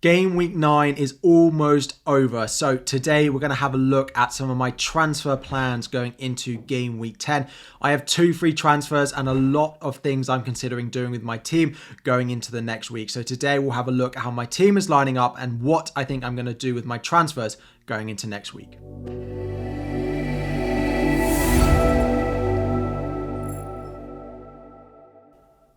Game week nine is almost over. So today we're going to have a look at some of my transfer plans going into game week 10. I have two free transfers and a lot of things I'm considering doing with my team going into the next week. So today we'll have a look at how my team is lining up and what I think I'm going to do with my transfers going into next week.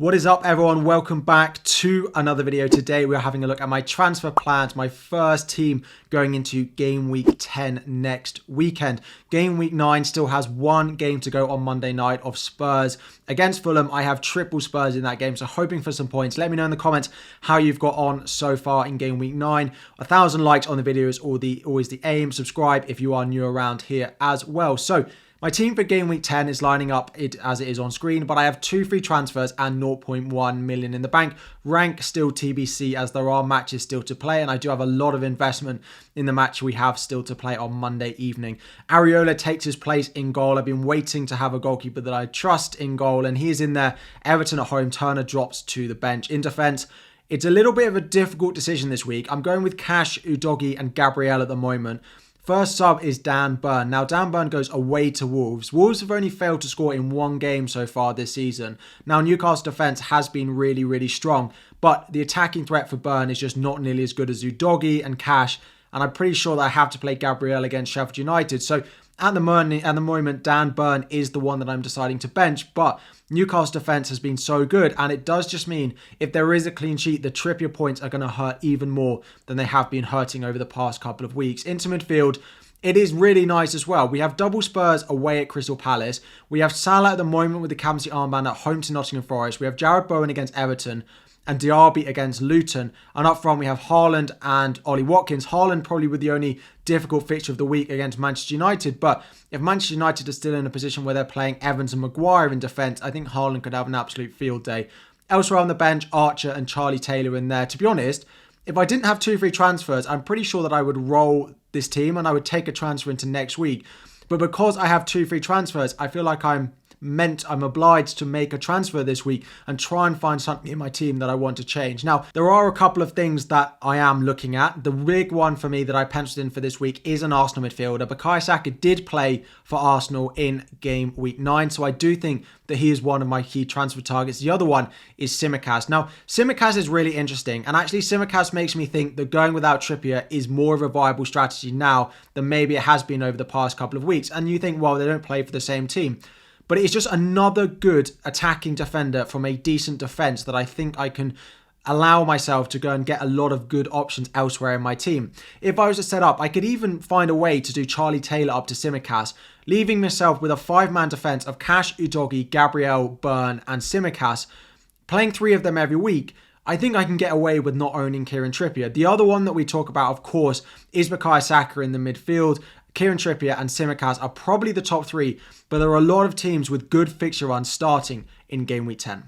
What is up, everyone? Welcome back to another video. Today, we're having a look at my transfer plans, my first team going into game week 10 next weekend. Game week 9 still has one game to go on Monday night of Spurs against Fulham. I have triple Spurs in that game, so hoping for some points. Let me know in the comments how you've got on so far in game week 9. A thousand likes on the video is all the, always the aim. Subscribe if you are new around here as well. So, my team for game week 10 is lining up it as it is on screen, but I have two free transfers and 0.1 million in the bank. Rank still TBC as there are matches still to play, and I do have a lot of investment in the match we have still to play on Monday evening. Areola takes his place in goal. I've been waiting to have a goalkeeper that I trust in goal, and he's in there. Everton at home, Turner drops to the bench. In defence, it's a little bit of a difficult decision this week. I'm going with Cash, Udogie, and Gabriel at the moment. First sub is Dan Burn. Now, Dan Burn goes away to Wolves. Wolves have only failed to score in one game so far this season. Now, Newcastle defence has been really, really strong, but the attacking threat for Burn is just not nearly as good as Udogie and Cash. And I'm pretty sure that I have to play Gabriel against Sheffield United. So at the moment, at the moment, Dan Burn is the one that I'm deciding to bench, but Newcastle's defense has been so good, and it does just mean if there is a clean sheet, the Trippier points are going to hurt even more than they have been hurting over the past couple of weeks. Into midfield, it is really nice as well. We have double Spurs away at Crystal Palace. We have Salah at the moment with the captaincy armband at home to Nottingham Forest. We have Jarrod Bowen against Everton and Diaby against Luton. And up front, we have Haaland and Ollie Watkins. Haaland probably with the only difficult fixture of the week against Manchester United. But if Manchester United are still in a position where they're playing Evans and Maguire in defence, I think Haaland could have an absolute field day. Elsewhere on the bench, Archer and Charlie Taylor in there. To be honest, if I didn't have two free transfers, I'm pretty sure that I would roll this team and I would take a transfer into next week. But because I have two free transfers, I feel like I'm meant I'm obliged to make a transfer this week and try and find something in my team that I want to change. Now, there are a couple of things that I am looking at. The big one for me that I penciled in for this week is an Arsenal midfielder. Bukayo Saka did play for Arsenal in game week nine, so I do think that he is one of my key transfer targets. The other one is Tsimikas. Now, Tsimikas is really interesting, and actually, Tsimikas makes me think that going without Trippier is more of a viable strategy now than maybe it has been over the past couple of weeks. And you think, well, they don't play for the same team but it's just another good attacking defender from a decent defense that I think I can allow myself to go and get a lot of good options elsewhere in my team. If I was to set up, I could even find a way to do Charlie Taylor up to Tsimikas, leaving myself with a five-man defense of Cash, Udogie, Gabriel, Burn, and Tsimikas, playing three of them every week. I think I can get away with not owning Kieran Trippier. The other one that we talk about, of course, is Bukayo Saka in the midfield. Kieran Trippier and Tsimikas are probably the top three, but there are a lot of teams with good fixture runs starting in game week 10.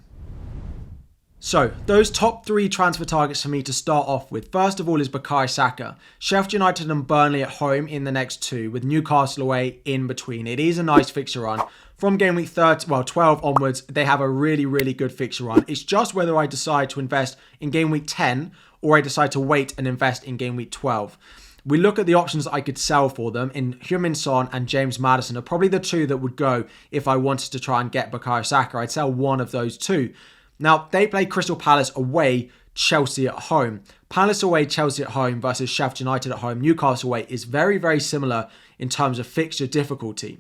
So, those top three transfer targets for me to start off with. First of all is Bukayo Saka. Sheffield United and Burnley at home in the next two, with Newcastle away in between. It is a nice fixture run. From game week 30, well, 12 onwards, they have a really, really good fixture run. It's just whether I decide to invest in game week 10 or I decide to wait and invest in game week 12 we look at the options I could sell for them in Heung-min Son and James Maddison are probably the two that would go if I wanted to try and get Bukayo Saka. I'd sell one of those two. Now, they play Crystal Palace away, Chelsea at home. Palace away, Chelsea at home versus Sheffield United at home, Newcastle away is very, very similar in terms of fixture difficulty.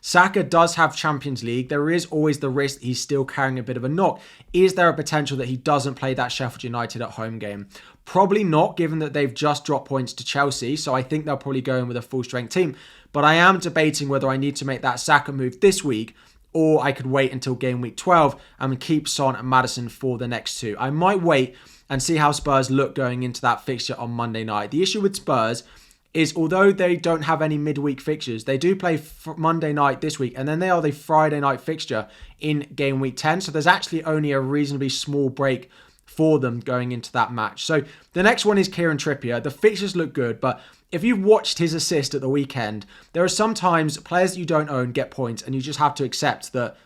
Saka does have Champions League. There is always the risk he's still carrying a bit of a knock. Is there a potential that he doesn't play that Sheffield United at home game? Probably not, given that they've just dropped points to Chelsea. So I think they'll probably go in with a full strength team. But I am debating whether I need to make that Saka move this week or I could wait until game week 12 and keep Son and Maddison for the next two. I might wait and see how Spurs look going into that fixture on Monday night. The issue with Spurs is although they don't have any midweek fixtures, they do play Monday night this week, and then they are the Friday night fixture in game week 10. So there's actually only a reasonably small break for them going into that match. So the next one is Kieran Trippier. The fixtures look good, but if you've watched his assist at the weekend, there are sometimes players that you don't own get points, and you just have to accept that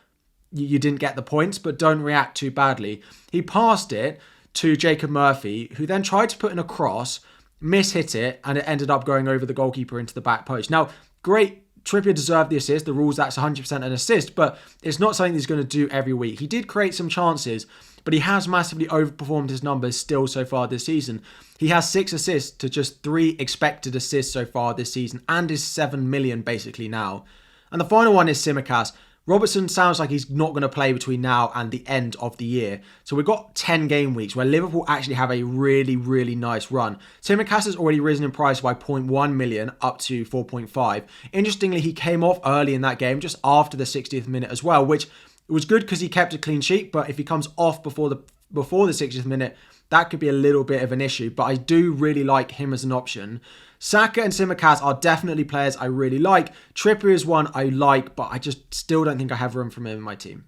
you didn't get the points, but don't react too badly. He passed it to Jacob Murphy, who then tried to put in a cross, mishit it, and it ended up going over the goalkeeper into the back post. Now, great. Trippier deserved the assist. The rules that's 100% an assist, but it's not something he's going to do every week. He did create some chances, but he has massively overperformed his numbers still so far this season. He has six assists to just three expected assists so far this season and is 7 million basically now. And the final one is Tsimikas. Robertson sounds like he's not going to play between now and the end of the year. So we've got 10 game weeks where Liverpool actually have a really, really nice run. Tsimikas has already risen in price by 0.1 million up to 4.5. Interestingly, he came off early in that game, just after the 60th minute as well, which was good because he kept a clean sheet. But if he comes off before the before the 60th minute, that could be a little bit of an issue. But I do really like him as an option. Saka and Tsimikas are definitely players I really like. Trippier is one I like, but I just still don't think I have room for him in my team.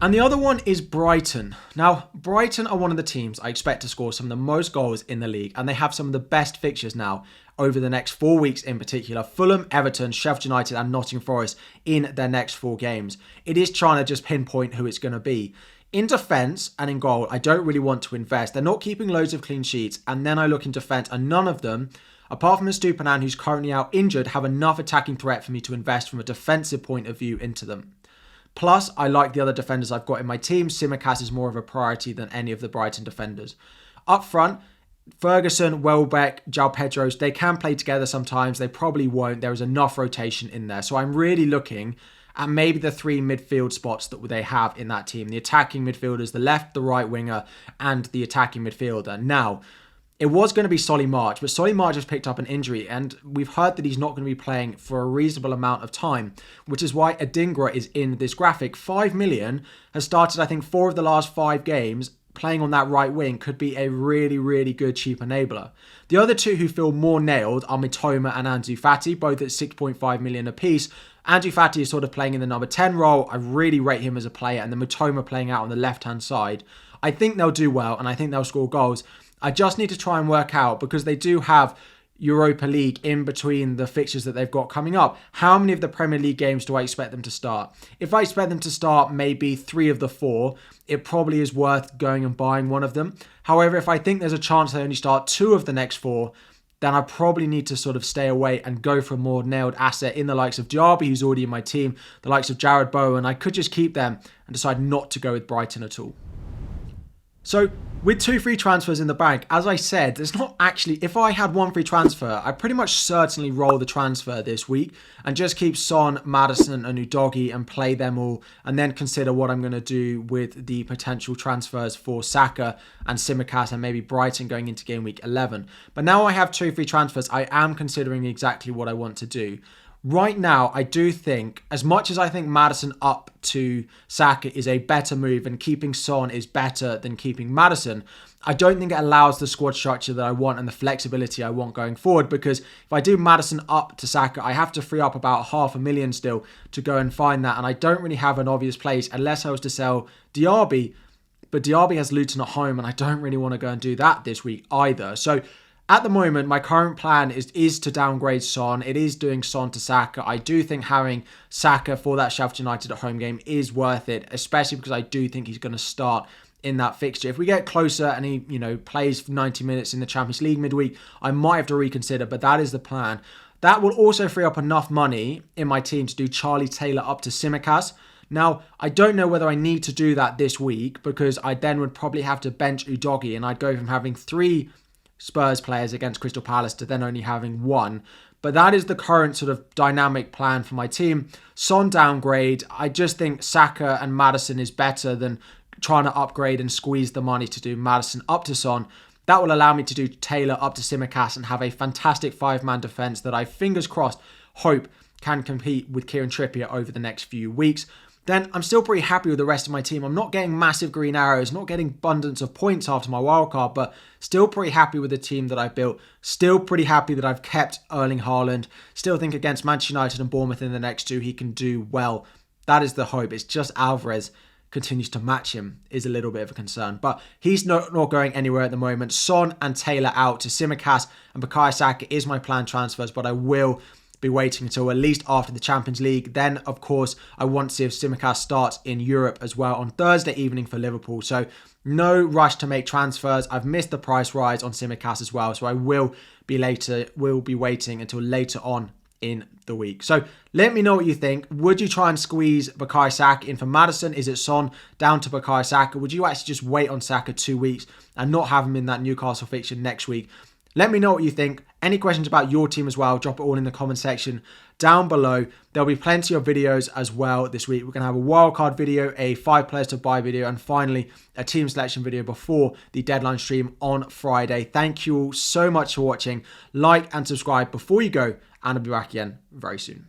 And the other one is Brighton. Now, Brighton are one of the teams I expect to score some of the most goals in the league, and they have some of the best fixtures now over the next four weeks in particular. Fulham, Everton, Sheffield United, and Nottingham Forest in their next four games. It is trying to just pinpoint who it's going to be. In defence and in goal, I don't really want to invest. They're not keeping loads of clean sheets, and then I look in defence, and none of them, apart from Estupiñán, who's currently out injured, have enough attacking threat for me to invest from a defensive point of view into them. Plus, I like the other defenders I've got in my team. Tsimikas is more of a priority than any of the Brighton defenders. Up front, Ferguson, Welbeck, João Pedro's, they can play together sometimes. They probably won't. There is enough rotation in there. So I'm really looking and maybe the three midfield spots that they have in that team the attacking midfielders, the left, the right winger, and the attacking midfielder. Now, it was going to be Solly March, but Solly March has picked up an injury, and we've heard that he's not going to be playing for a reasonable amount of time, which is why Adingra is in this graphic. Five million has started, I think, four of the last five games. Playing on that right wing could be a really, really good cheap enabler. The other two who feel more nailed are Mitoma and Ansu Fati, both at 6.5 million apiece, Ansu Fati is sort of playing in the number 10 role. I really rate him as a player, and the Mitoma playing out on the left hand side. I think they'll do well, and I think they'll score goals. I just need to try and work out because they do have Europa League in between the fixtures that they've got coming up. How many of the Premier League games do I expect them to start? If I expect them to start maybe three of the four, it probably is worth going and buying one of them. However, if I think there's a chance they only start two of the next four, then I probably need to sort of stay away and go for a more nailed asset in the likes of Diaby, who's already in my team, the likes of Jarrod Bowen. I could just keep them and decide not to go with Brighton at all. So with two free transfers in the bank, as I said, there's not actually, if I had one free transfer, I pretty much certainly roll the transfer this week and just keep Son, Maddison, and Udogie and play them all, and then consider what I'm going to do with the potential transfers for Saka and Tsimikas and maybe Brighton going into game week 11. But now I have two free transfers, I am considering exactly what I want to do right now, I do think, as much as I think Maddison up to Saka is a better move and keeping Son is better than keeping Maddison, I don't think it allows the squad structure that I want and the flexibility I want going forward because if I do Maddison up to Saka, I have to free up about half a million still to go and find that. And I don't really have an obvious place unless I was to sell Diaby. But Diaby has Luton at home and I don't really want to go and do that this week either. So at the moment, my current plan is is to downgrade Son. It is doing Son to Saka. I do think having Saka for that Sheffield United at home game is worth it, especially because I do think he's going to start in that fixture. If we get closer and he, you know, plays 90 minutes in the Champions League midweek, I might have to reconsider, but that is the plan. That will also free up enough money in my team to do Charlie Taylor up to Tsimikas. Now, I don't know whether I need to do that this week because I then would probably have to bench Udogie and I'd go from having three Spurs players against Crystal Palace to then only having one. But that is the current sort of dynamic plan for my team. Son downgrade. I just think Saka and Maddison is better than trying to upgrade and squeeze the money to do Maddison up to Son. That will allow me to do Taylor up to Tsimikas and have a fantastic five man defence that I, fingers crossed, hope can compete with Kieran Trippier over the next few weeks then I'm still pretty happy with the rest of my team. I'm not getting massive green arrows, not getting abundance of points after my wild card, but still pretty happy with the team that I've built. Still pretty happy that I've kept Erling Haaland. Still think against Manchester United and Bournemouth in the next two, he can do well. That is the hope. It's just Alvarez continues to match him is a little bit of a concern. But he's not, not going anywhere at the moment. Son and Taylor out to Tsimikas and Bukayo Saka is my planned transfers, but I will be waiting until at least after the Champions League. Then, of course, I want to see if Tsimikas starts in Europe as well on Thursday evening for Liverpool. So, no rush to make transfers. I've missed the price rise on Tsimikas as well, so I will be later. Will be waiting until later on in the week. So let me know what you think. Would you try and squeeze Bukayo Saka in for Maddison? Is it Son down to Bukayo Saka? Would you actually just wait on Saka two weeks and not have him in that Newcastle fixture next week? Let me know what you think. Any questions about your team as well, drop it all in the comment section down below. There'll be plenty of videos as well this week. We're going to have a wildcard video, a five players to buy video, and finally a team selection video before the deadline stream on Friday. Thank you all so much for watching. Like and subscribe before you go, and I'll be back again very soon.